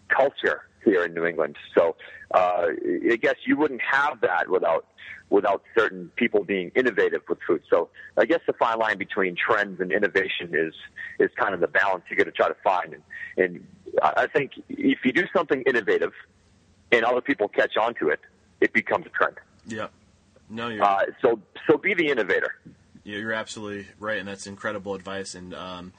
culture here in New England. So uh, I guess you wouldn't have that without without certain people being innovative with food. So I guess the fine line between trends and innovation is is kind of the balance you got to try to find. And, and I think if you do something innovative and other people catch on to it, it becomes a trend. Yeah. No, you're uh, so so be the innovator. Yeah, you're absolutely right, and that's incredible advice. And um,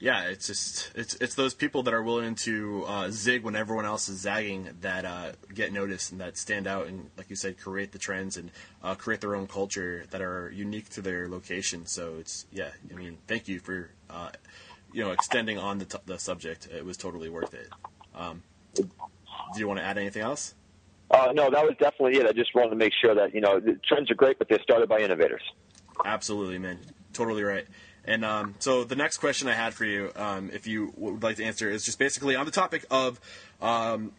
yeah, it's just it's it's those people that are willing to uh, zig when everyone else is zagging that uh, get noticed and that stand out and, like you said, create the trends and uh, create their own culture that are unique to their location. So it's yeah, I mean, thank you for uh, you know extending on the t- the subject. It was totally worth it. Um, do you want to add anything else? Uh, no, that was definitely it. I just wanted to make sure that you know the trends are great, but they're started by innovators. Absolutely, man. Totally right. And um, so the next question I had for you, um, if you would like to answer, is just basically on the topic of um,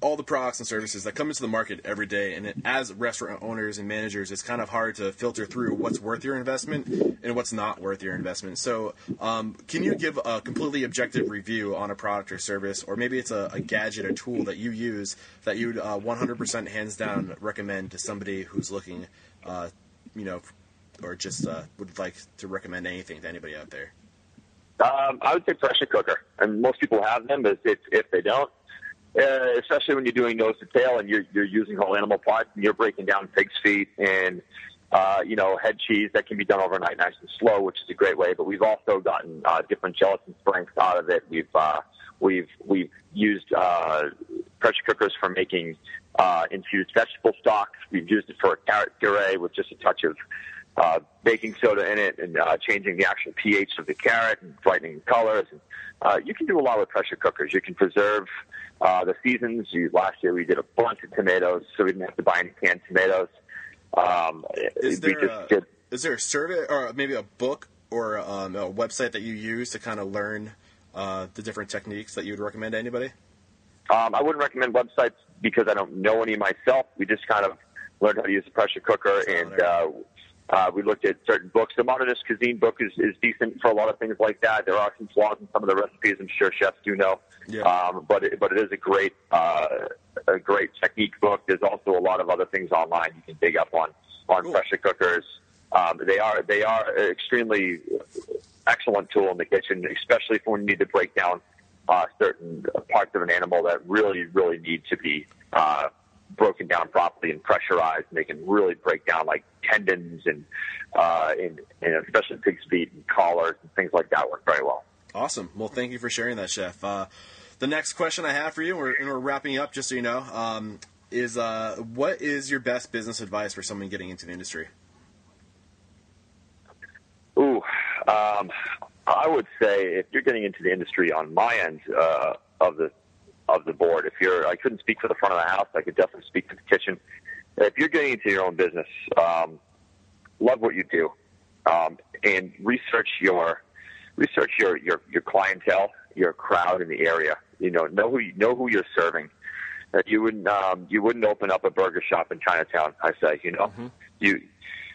all the products and services that come into the market every day. And it, as restaurant owners and managers, it's kind of hard to filter through what's worth your investment and what's not worth your investment. So, um, can you give a completely objective review on a product or service, or maybe it's a, a gadget a tool that you use that you'd uh, 100% hands down recommend to somebody who's looking, uh, you know, or just uh, would like to recommend anything to anybody out there? Um, I would say pressure cooker, and most people have them. But if, if they don't, uh, especially when you're doing nose to tail and you're you're using whole animal parts and you're breaking down pig's feet and uh, you know head cheese that can be done overnight, nice and slow, which is a great way. But we've also gotten uh, different gelatin strengths out of it. We've uh, we've we've used uh, pressure cookers for making uh, infused vegetable stocks. We've used it for a carrot puree with just a touch of uh, baking soda in it and uh, changing the actual pH of the carrot and brightening colors. And, uh, you can do a lot with pressure cookers. You can preserve uh, the seasons. You, last year we did a bunch of tomatoes, so we didn't have to buy any canned tomatoes. Um, is, there a, did, is there a survey or maybe a book or um, a website that you use to kind of learn uh, the different techniques that you would recommend to anybody? Um, I wouldn't recommend websites because I don't know any myself. We just kind of learned how to use a pressure cooker, and uh, uh, we looked at certain books. The Modernist Cuisine book is, is decent for a lot of things like that. There are some flaws in some of the recipes. I'm sure chefs do know, yeah. um, but it, but it is a great uh, a great technique book. There's also a lot of other things online you can dig up on on cool. pressure cookers. Um, they are they are an extremely excellent tool in the kitchen, especially for when you need to break down uh, certain parts of an animal that really really need to be uh, broken down properly and pressurized, and they can really break down like tendons and, uh, and, and especially pig's feet and collars and things like that work very well. Awesome. Well, thank you for sharing that, Chef. Uh, the next question I have for you, we're, and we're wrapping up, just so you know, um, is uh, what is your best business advice for someone getting into the industry? Ooh, um, I would say if you're getting into the industry on my end uh, of the of the board. If you're, I couldn't speak for the front of the house. I could definitely speak for the kitchen. If you're getting into your own business, um, love what you do, um, and research your research your, your your clientele, your crowd in the area. You know, know who you, know who you're serving. That you wouldn't um, you wouldn't open up a burger shop in Chinatown. I say, you know, mm-hmm. you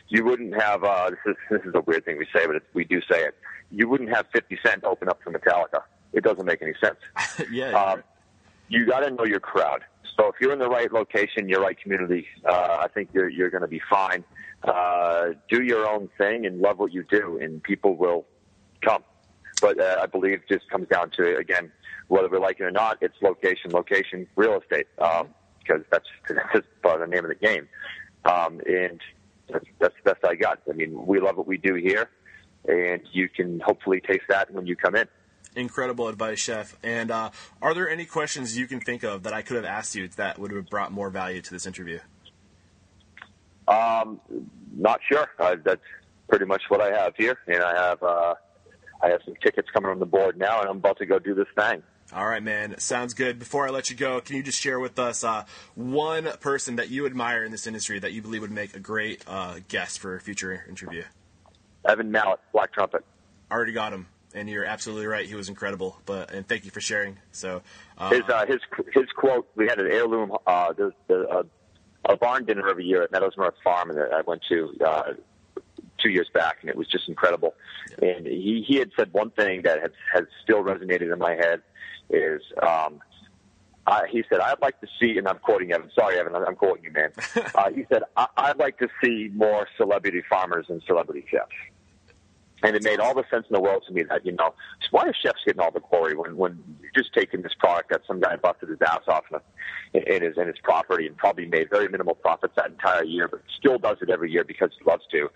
you wouldn't have uh, <laughs> this is this is a weird thing we say, but it's, we do say it. You wouldn't have Fifty Cent open up for Metallica. It doesn't make any sense. <laughs> yeah. Um, you got to know your crowd. So if you're in the right location, your right community, uh, I think you're you're going to be fine. Uh, do your own thing and love what you do, and people will come. But uh, I believe it just comes down to again whether we like it or not. It's location, location, real estate, um, because that's <laughs> that's part of the name of the game. Um, and that's, that's the best I got. I mean, we love what we do here, and you can hopefully taste that when you come in incredible advice, Chef. And uh, are there any questions you can think of that I could have asked you that would have brought more value to this interview? Um, not sure. Uh, that's pretty much what I have here, and I have uh, I have some tickets coming on the board now, and I'm about to go do this thing. All right, man. Sounds good. Before I let you go, can you just share with us uh, one person that you admire in this industry that you believe would make a great uh, guest for a future interview? Evan Mallett, Black Trumpet. Already got him, and you're absolutely right. He was incredible. But and thank you for sharing. So uh, his uh, his his quote. We had an heirloom. Uh, there's a, a barn dinner every year at Meadow's Mirth Farm, and I went to uh, two years back, and it was just incredible. Yeah. And he he had said one thing that has has still resonated in my head is. Um, uh, he said, "I'd like to see," and I'm quoting Evan. Sorry, Evan, I'm quoting you, man. <laughs> Uh, he said, I- "I'd like to see more celebrity farmers and celebrity chefs." And it made all the sense in the world to me that, you know, why are chefs getting all the glory when, when you're just taking this product that some guy busted his ass off in, in his, in his property and probably made very minimal profits that entire year, but still does it every year because he loves to.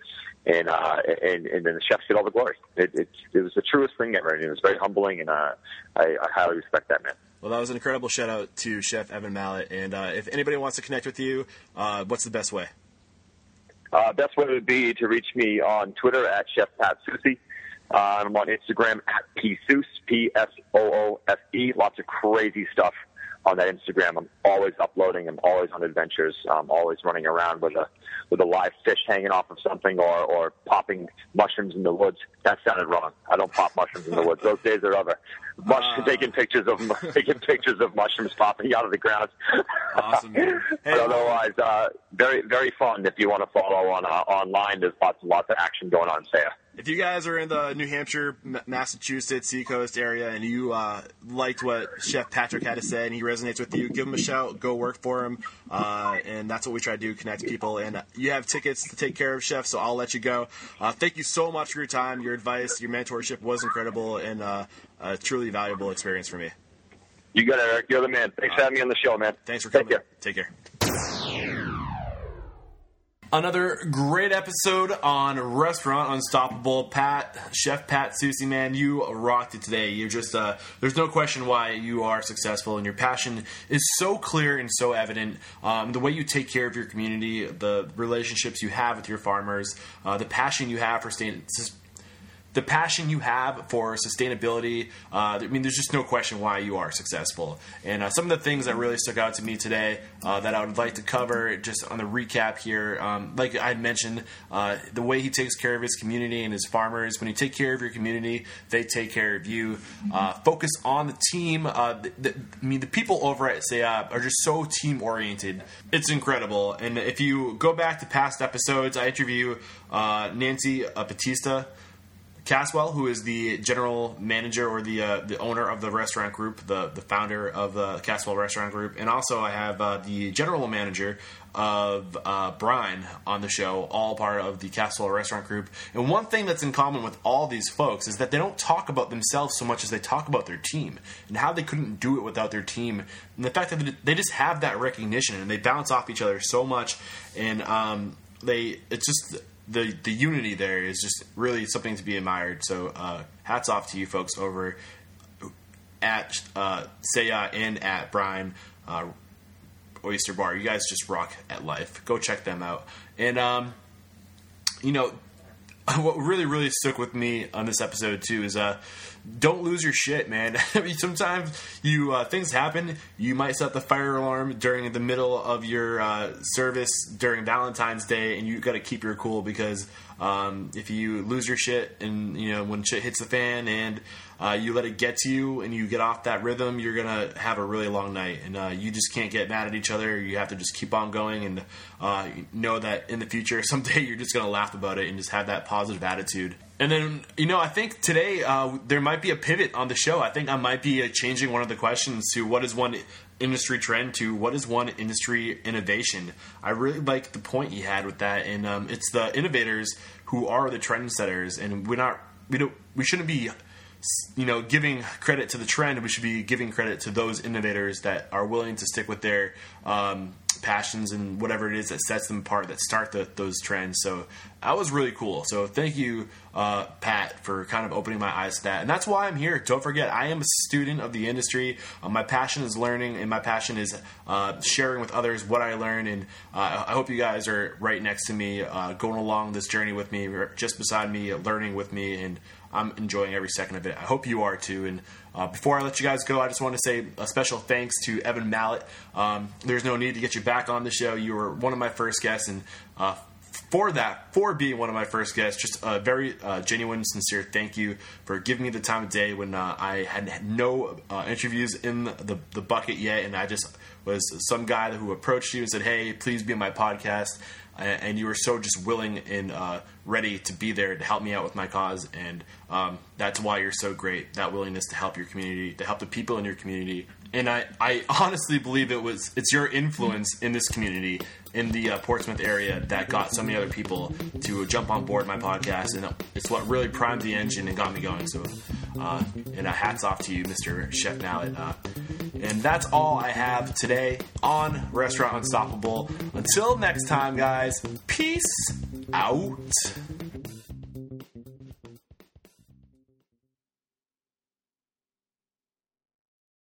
And, uh, and, and then the chefs get all the glory. It, it, it was the truest thing ever. And it was very humbling and, uh, I, I highly respect that man. Well, that was an incredible shout out to Chef Evan Mallett. And uh, if anybody wants to connect with you, uh, what's the best way? Uh, best way would be to reach me on Twitter at Chef Pat Soucy. Uh, I'm on Instagram at psoose, P-S-O-O-S-E. Lots of crazy stuff on that Instagram. I'm always uploading. I'm always on adventures. I'm always running around with a with a live fish hanging off of something or or popping mushrooms in the woods. That sounded wrong. I don't pop mushrooms in the woods. Those days are over. Mush, uh, taking pictures of <laughs> taking pictures of mushrooms popping out of the ground. Awesome. <laughs> Hey, but otherwise, uh, very very fun. If you want to follow on uh, online, there's lots and lots of action going on there. If you guys are in the New Hampshire, Massachusetts, Seacoast area, and you uh, liked what Chef Patrick had to say and he resonates with you, give him a shout. Go work for him, uh, and that's what we try to do: connect people. And you have tickets to take care of Chef, so I'll let you go. Uh, thank you so much for your time, your advice, your mentorship was incredible, and uh, a truly valuable experience for me. You got it, Eric. You're the man. Thanks for having me on the show, man. Thanks for coming. Take care. Take care. Another great episode on Restaurant Unstoppable. Pat, Chef Pat Soucy, man, you rocked it today. You're just, uh, there's no question why you are successful, and your passion is so clear and so evident. Um, the way you take care of your community, the relationships you have with your farmers, uh, the passion you have for staying the passion you have for sustainability. Uh, I mean, there's just no question why you are successful. And uh, some of the things that really stuck out to me today uh, that I would like to cover just on the recap here, um, like I mentioned, uh, the way he takes care of his community and his farmers. When you take care of your community, they take care of you. Uh, focus on the team. Uh, the, the, I mean, the people over at Ceia are just so team oriented. It's incredible. And if you go back to past episodes, I interview Nancy Batista. Caswell, who is the general manager or the uh, the owner of the restaurant group, the the founder of the Caswell Restaurant Group, and also I have uh, the general manager of uh, Brine on the show, all part of the Caswell Restaurant Group. And one thing that's in common with all these folks is that they don't talk about themselves so much as they talk about their team and how they couldn't do it without their team, and the fact that they just have that recognition and they bounce off each other so much, and um, they it's just the the unity there is just really something to be admired. So uh, hats off to you folks over at uh, Ceia and at Brine uh, Oyster Bar. You guys just rock at life. Go check them out. And um, you know <laughs> what really really stuck with me on this episode too is uh don't lose your shit, man. <laughs> Sometimes you uh, things happen. You might set the fire alarm during the middle of your uh, service during Valentine's Day, and you got to keep your cool because um, if you lose your shit and you know when shit hits the fan and uh, you let it get to you and you get off that rhythm, you're gonna have a really long night, and uh, you just can't get mad at each other. You have to just keep on going and uh, know that in the future, <laughs> someday you're just gonna laugh about it and just have that positive attitude. And then, you know, I think today uh, there might be a pivot on the show. I think I might be uh, changing one of the questions to what is one industry trend to what is one industry innovation. I really like the point you had with that, and um, it's the innovators who are the trendsetters, and we're not we don't we shouldn't be you know giving credit to the trend. We should be giving credit to those innovators that are willing to stick with their um, passions and whatever it is that sets them apart, that start the, those trends. So that was really cool. So thank you, uh, Pat, for kind of opening my eyes to that. And that's why I'm here. Don't forget, I am a student of the industry. Uh, my passion is learning, and my passion is uh, sharing with others what I learn. And uh, I hope you guys are right next to me, uh, going along this journey with me, just beside me, learning with me, and I'm enjoying every second of it. I hope you are too. And uh, before I let you guys go, I just want to say a special thanks to Evan Mallett. Um, there's no need to get you back on the show. You were one of my first guests, and uh, for that, for being one of my first guests, just a very uh, genuine, sincere thank you for giving me the time of day when uh, I had no uh, interviews in the, the bucket yet, and I just was some guy who approached you and said, "Hey, please be on my podcast." And you were so just willing and uh, ready to be there to help me out with my cause, and um, that's why you're so great. That willingness to help your community, to help the people in your community, and I, I honestly believe it was it's your influence in this community in the uh, Portsmouth area that got so many other people to jump on board my podcast, and it's what really primed the engine and got me going. So, uh, and uh, hats off to you, Mr. Chef Mallett. Uh, and that's all I have today on Restaurant Unstoppable. Until next time, guys, peace out.